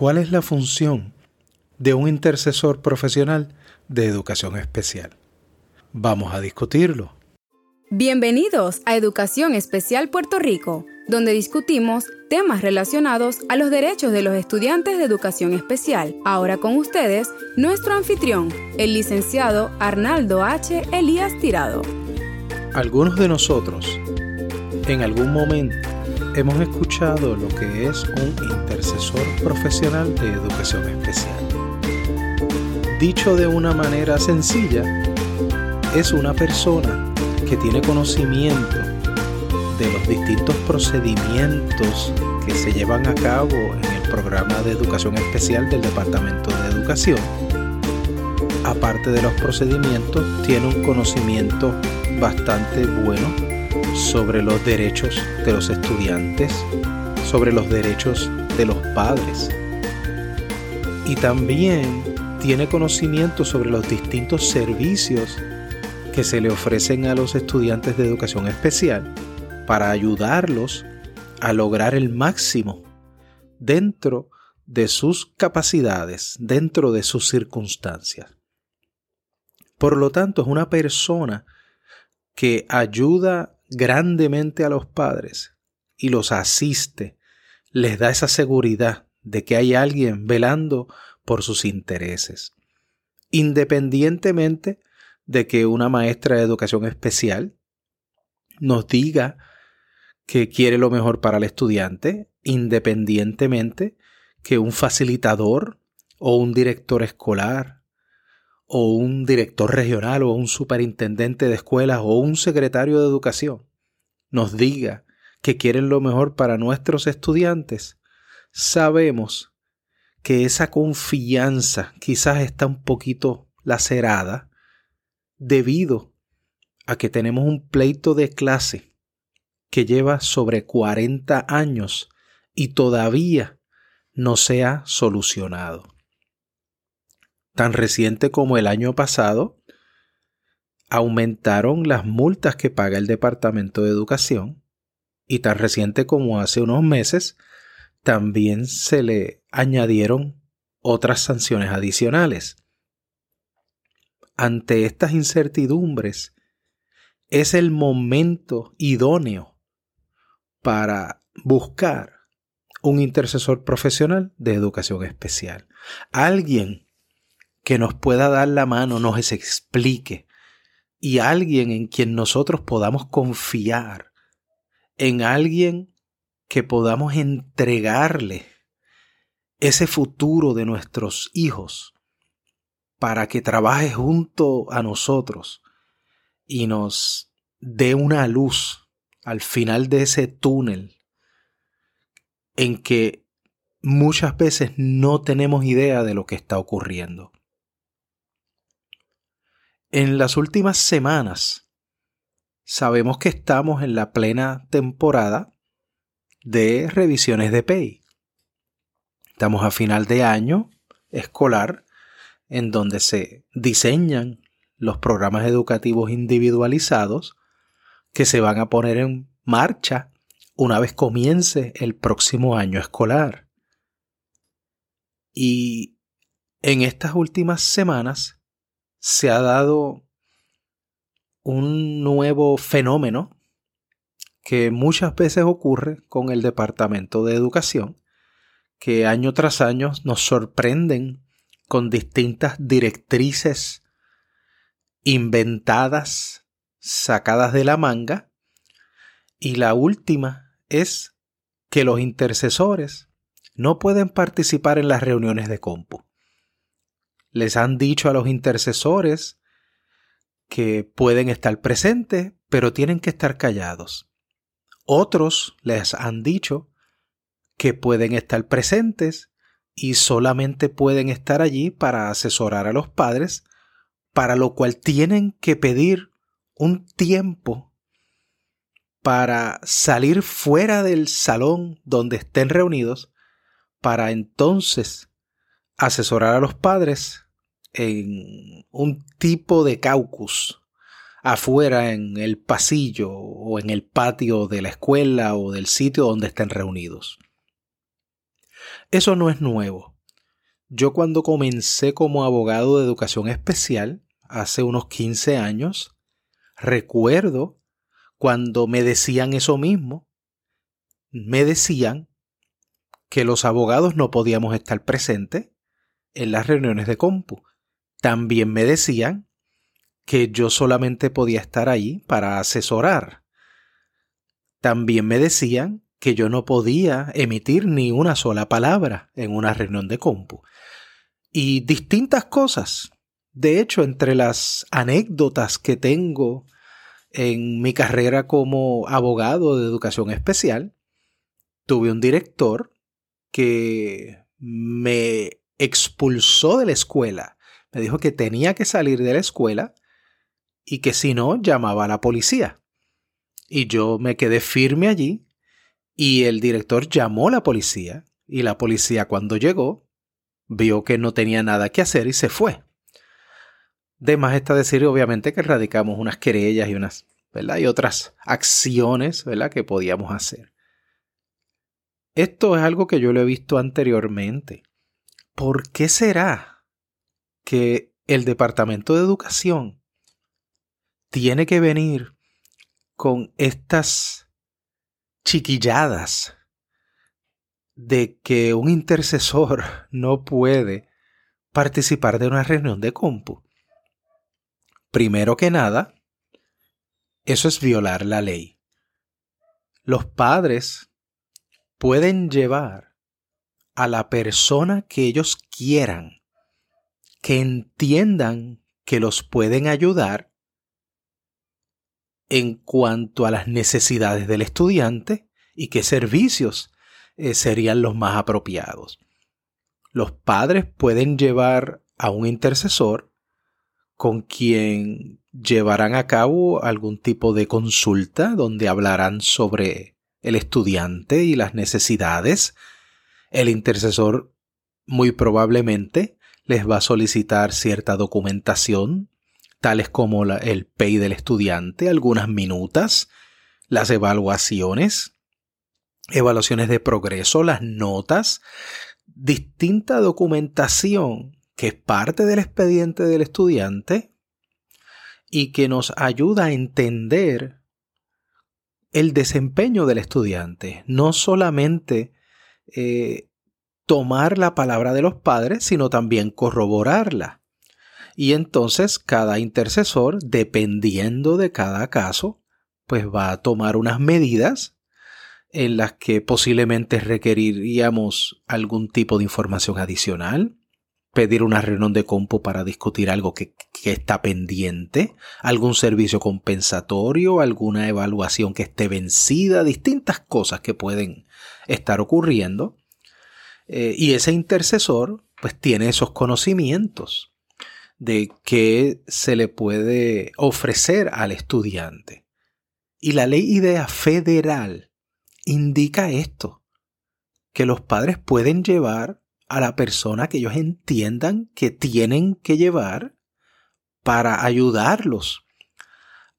¿Cuál es la función de un intercesor profesional de educación especial? Vamos a discutirlo. Bienvenidos a Educación Especial Puerto Rico, donde discutimos temas relacionados a los derechos de los estudiantes de educación especial. Ahora con ustedes, nuestro anfitrión, el licenciado Arnaldo H. Elías Tirado. Algunos de nosotros, en algún momento, hemos escuchado lo que es un intercesor profesional de educación especial. Dicho de una manera sencilla, es una persona que tiene conocimiento de los distintos procedimientos que se llevan a cabo en el programa de educación especial del Departamento de Educación. Aparte de los procedimientos, tiene un conocimiento bastante bueno sobre los derechos de los estudiantes, sobre los derechos de los padres. Y también tiene conocimiento sobre los distintos servicios que se le ofrecen a los estudiantes de educación especial para ayudarlos a lograr el máximo dentro de sus capacidades, dentro de sus circunstancias. Por lo tanto, es una persona que ayuda grandemente a los padres y los asiste, les da esa seguridad de que hay alguien velando por sus intereses. Independientemente de que una maestra de educación especial nos diga que quiere lo mejor para el estudiante, independientemente que un facilitador o un director escolar o un director regional o un superintendente de escuelas o un secretario de educación nos diga que quieren lo mejor para nuestros estudiantes, sabemos que esa confianza quizás está un poquito lacerada debido a que tenemos un pleito de clase que lleva sobre 40 años y todavía no se ha solucionado. Tan reciente como el año pasado, aumentaron las multas que paga el Departamento de Educación y tan reciente como hace unos meses, también se le añadieron otras sanciones adicionales ante estas incertidumbres, es el momento idóneo para buscar un intercesor profesional de educación especial. Alguien que nos pueda dar la mano, nos explique, y alguien en quien nosotros podamos confiar, en alguien que podamos entregarle ese futuro de nuestros hijos para que trabaje junto a nosotros y nos dé una luz al final de ese túnel en que muchas veces no tenemos idea de lo que está ocurriendo. En las últimas semanas sabemos que estamos en la plena temporada de revisiones de PEI. Estamos a final de año escolar en donde se diseñan los programas educativos individualizados que se van a poner en marcha una vez comience el próximo año escolar. Y en estas últimas semanas se ha dado un nuevo fenómeno que muchas veces ocurre con el Departamento de Educación, que año tras año nos sorprenden con distintas directrices inventadas, sacadas de la manga. Y la última es que los intercesores no pueden participar en las reuniones de compu. Les han dicho a los intercesores que pueden estar presentes, pero tienen que estar callados. Otros les han dicho que pueden estar presentes, y solamente pueden estar allí para asesorar a los padres, para lo cual tienen que pedir un tiempo para salir fuera del salón donde estén reunidos, para entonces asesorar a los padres en un tipo de caucus afuera en el pasillo o en el patio de la escuela o del sitio donde estén reunidos. Eso no es nuevo. Yo cuando comencé como abogado de educación especial, hace unos 15 años, recuerdo cuando me decían eso mismo, me decían que los abogados no podíamos estar presentes en las reuniones de compu. También me decían que yo solamente podía estar ahí para asesorar. También me decían que yo no podía emitir ni una sola palabra en una reunión de compu. Y distintas cosas. De hecho, entre las anécdotas que tengo en mi carrera como abogado de educación especial, tuve un director que me expulsó de la escuela. Me dijo que tenía que salir de la escuela y que si no, llamaba a la policía. Y yo me quedé firme allí y el director llamó a la policía y la policía cuando llegó vio que no tenía nada que hacer y se fue. De más está decir obviamente que radicamos unas querellas y unas, ¿verdad? Y otras acciones, ¿verdad? Que podíamos hacer. Esto es algo que yo lo he visto anteriormente. ¿Por qué será que el Departamento de Educación tiene que venir con estas chiquilladas de que un intercesor no puede participar de una reunión de compu? Primero que nada, eso es violar la ley. Los padres pueden llevar a la persona que ellos quieran, que entiendan que los pueden ayudar en cuanto a las necesidades del estudiante y qué servicios eh, serían los más apropiados. Los padres pueden llevar a un intercesor con quien llevarán a cabo algún tipo de consulta donde hablarán sobre el estudiante y las necesidades, el intercesor muy probablemente les va a solicitar cierta documentación, tales como el pay del estudiante, algunas minutas, las evaluaciones, evaluaciones de progreso, las notas, distinta documentación que es parte del expediente del estudiante y que nos ayuda a entender el desempeño del estudiante, no solamente eh, tomar la palabra de los padres, sino también corroborarla. Y entonces cada intercesor, dependiendo de cada caso, pues va a tomar unas medidas en las que posiblemente requeriríamos algún tipo de información adicional, pedir una reunión de compu para discutir algo que, está pendiente, algún servicio compensatorio, alguna evaluación que esté vencida, distintas cosas que pueden estar ocurriendo. Eh, y ese intercesor pues tiene esos conocimientos de qué se le puede ofrecer al estudiante. Y la ley idea federal indica esto, que los padres pueden llevar a la persona que ellos entiendan que tienen que llevar para ayudarlos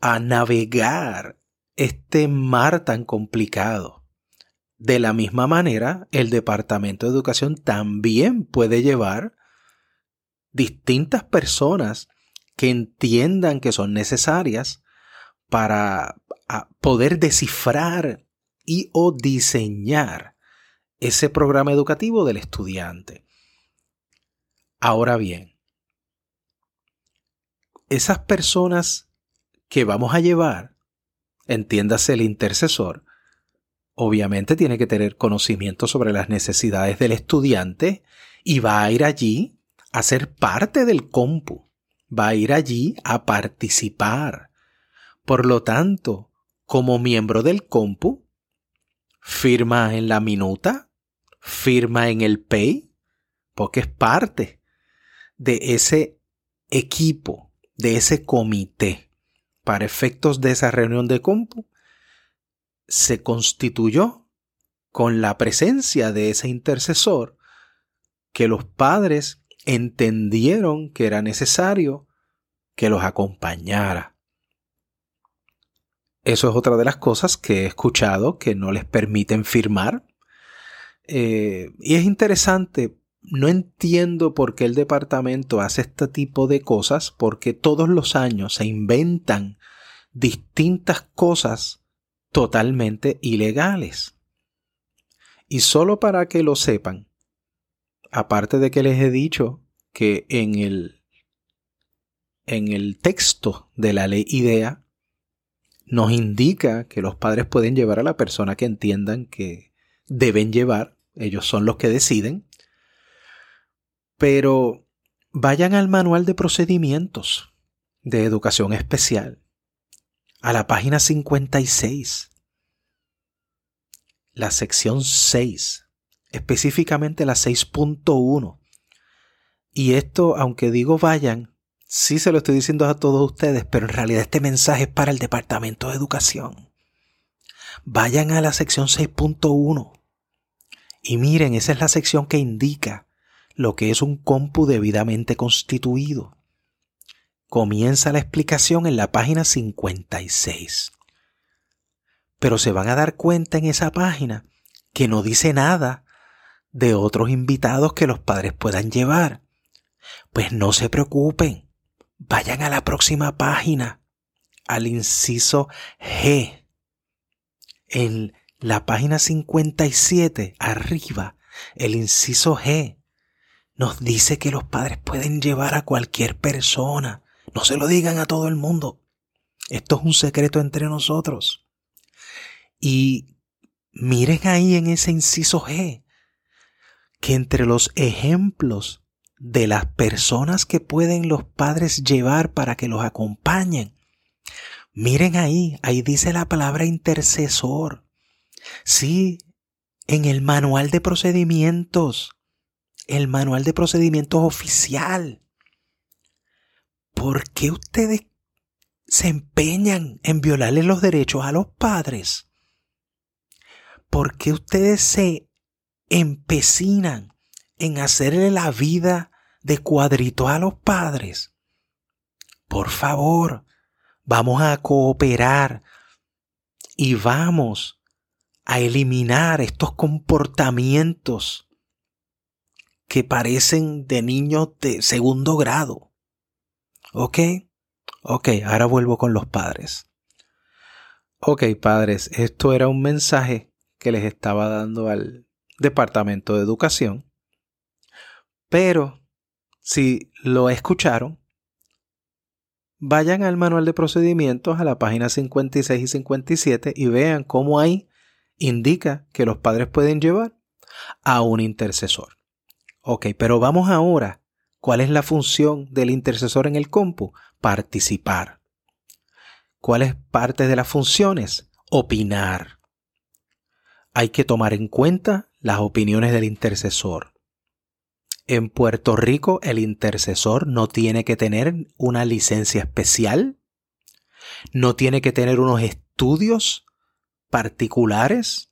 a navegar este mar tan complicado. De la misma manera, el Departamento de Educación también puede llevar distintas personas que entiendan que son necesarias para poder descifrar y o diseñar ese programa educativo del estudiante. Ahora bien, esas personas que vamos a llevar, entiéndase el intercesor, obviamente tiene que tener conocimiento sobre las necesidades del estudiante y va a ir allí a ser parte del compu, va a ir allí a participar. Por lo tanto, como miembro del compu, firma en la minuta, firma en el pay, porque es parte de ese equipo, de ese comité. Para efectos de esa reunión de compu, se constituyó con la presencia de ese intercesor que los padres entendieron que era necesario que los acompañara. Eso es otra de las cosas que he escuchado que no les permiten firmar Eh, y es interesante, no entiendo por qué el departamento hace este tipo de cosas, porque todos los años se inventan distintas cosas totalmente ilegales. Y solo para que lo sepan, aparte de que les he dicho que en el, en el texto de la ley IDEA nos indica que los padres pueden llevar a la persona que entiendan que deben llevar, ellos son los que deciden, pero vayan al manual de procedimientos de educación especial, a la página 56, la sección 6, específicamente la 6.1. Y esto, aunque digo vayan, sí se lo estoy diciendo a todos ustedes, pero en realidad este mensaje es para el Departamento de Educación. Vayan a la sección 6.1 y miren, esa es la sección que indica lo que es un compu debidamente constituido. Comienza la explicación en la página 56. Pero se van a dar cuenta en esa página que no dice nada de otros invitados que los padres puedan llevar. Pues no se preocupen, vayan a la próxima página, al inciso G. En la página 57, arriba, el inciso G, nos dice que los padres pueden llevar a cualquier persona. No se lo digan a todo el mundo. Esto es un secreto entre nosotros. Y miren ahí en ese inciso G que entre los ejemplos de las personas que pueden los padres llevar para que los acompañen, miren ahí, ahí dice la palabra intercesor. Sí, en el manual de procedimientos, el manual de procedimientos oficial. ¿Por qué ustedes se empeñan en violarle los derechos a los padres? ¿Por qué ustedes se empecinan en hacerle la vida de cuadrito a los padres? Por favor, vamos a cooperar y vamos a eliminar estos comportamientos que parecen de niños de segundo grado. ¿Ok? Ok, ahora vuelvo con los padres. Ok, padres, esto era un mensaje que les estaba dando al Departamento de Educación. Pero, si lo escucharon, vayan al manual de procedimientos a la página 56 y 57 y vean cómo ahí indica que los padres pueden llevar a un intercesor. Ok, pero vamos ahora. ¿Cuál es la función del intercesor en el compu? Participar. ¿Cuáles partes de las funciones? Opinar. Hay que tomar en cuenta las opiniones del intercesor. En Puerto Rico el intercesor no tiene que tener una licencia especial, no tiene que tener unos estudios particulares.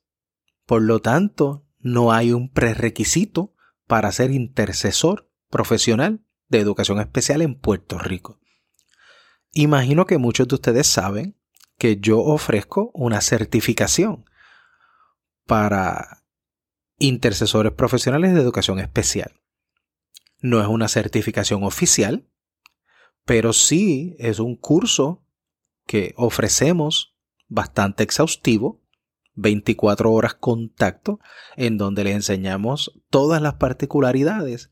Por lo tanto, no hay un prerequisito para ser intercesor profesional de educación especial en Puerto Rico. Imagino que muchos de ustedes saben que yo ofrezco una certificación para intercesores profesionales de educación especial. No es una certificación oficial, pero sí es un curso que ofrecemos bastante exhaustivo, 24 horas contacto, en donde le enseñamos todas las particularidades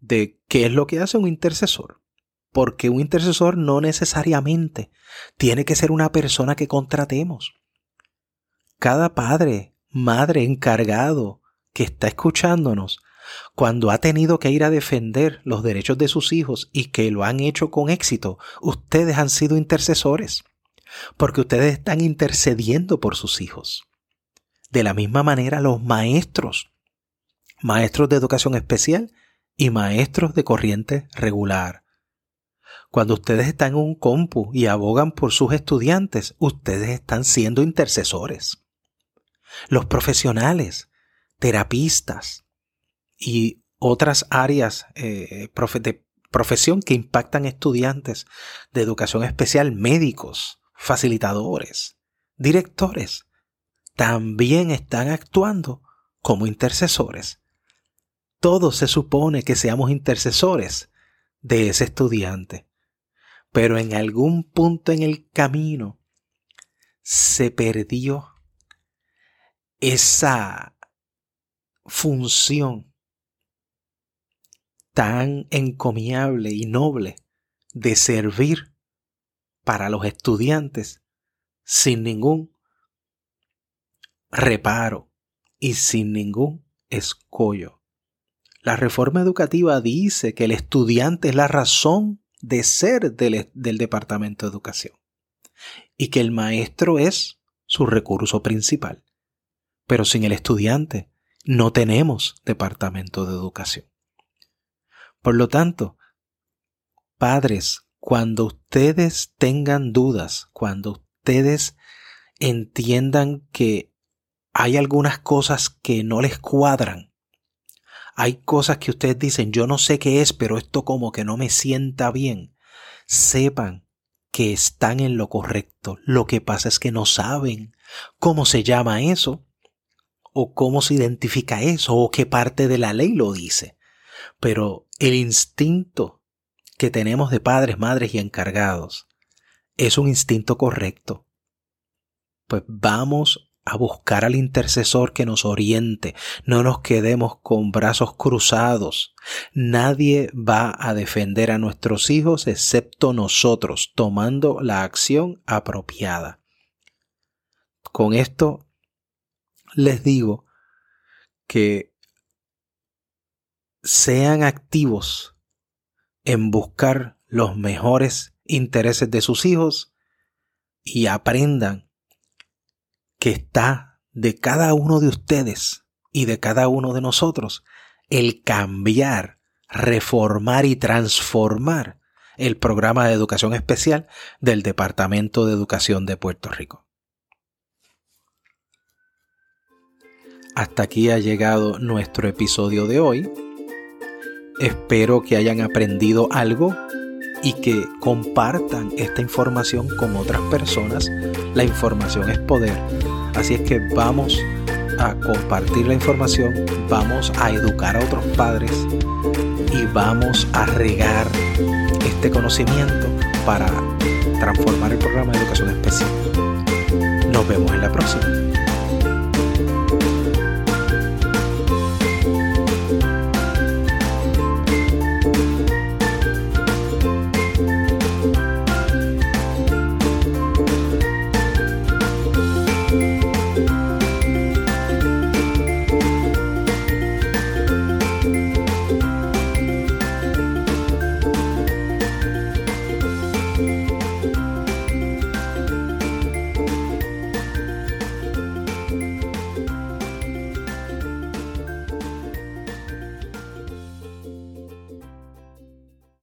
de qué es lo que hace un intercesor. Porque un intercesor no necesariamente tiene que ser una persona que contratemos. Cada padre, madre encargado que está escuchándonos, cuando ha tenido que ir a defender los derechos de sus hijos y que lo han hecho con éxito, ustedes han sido intercesores porque ustedes están intercediendo por sus hijos. De la misma manera los maestros, maestros de educación especial y maestros de corriente regular. Cuando ustedes están en un compu y abogan por sus estudiantes, ustedes están siendo intercesores. Los profesionales, terapistas y otras áreas eh, de profesión que impactan estudiantes de educación especial, médicos, facilitadores, directores, también están actuando como intercesores. Todos se supone que seamos intercesores de ese estudiante. Pero en algún punto en el camino se perdió esa función tan encomiable y noble de servir para los estudiantes sin ningún reparo y sin ningún escollo. La reforma educativa dice que el estudiante es la razón de ser del, Departamento de Educación y que el maestro es su recurso principal. Pero sin el estudiante no tenemos Departamento de Educación. Por lo tanto, padres, cuando ustedes tengan dudas, cuando ustedes entiendan que hay algunas cosas que no les cuadran, hay cosas que ustedes dicen, yo no sé qué es, pero esto como que no me sienta bien, sepan que están en lo correcto. Lo que pasa es que no saben cómo se llama eso, o cómo se identifica eso, o qué parte de la ley lo dice. Pero el instinto que tenemos de padres, madres y encargados es un instinto correcto. Pues vamos a buscar al intercesor que nos oriente. No nos quedemos con brazos cruzados. Nadie va a defender a nuestros hijos excepto nosotros, tomando la acción apropiada. Con esto les digo que sean activos en buscar los mejores intereses de sus hijos y aprendan que está de cada uno de ustedes y de cada uno de nosotros el cambiar, reformar y transformar el programa de educación especial del Departamento de Educación de Puerto Rico. Hasta aquí ha llegado nuestro episodio de hoy. Espero que hayan aprendido algo y que compartan esta información con otras personas. La información es poder. Así es que vamos a compartir la información, vamos a educar a otros padres y vamos a regar este conocimiento para transformar el programa de educación especial. Nos vemos en la próxima.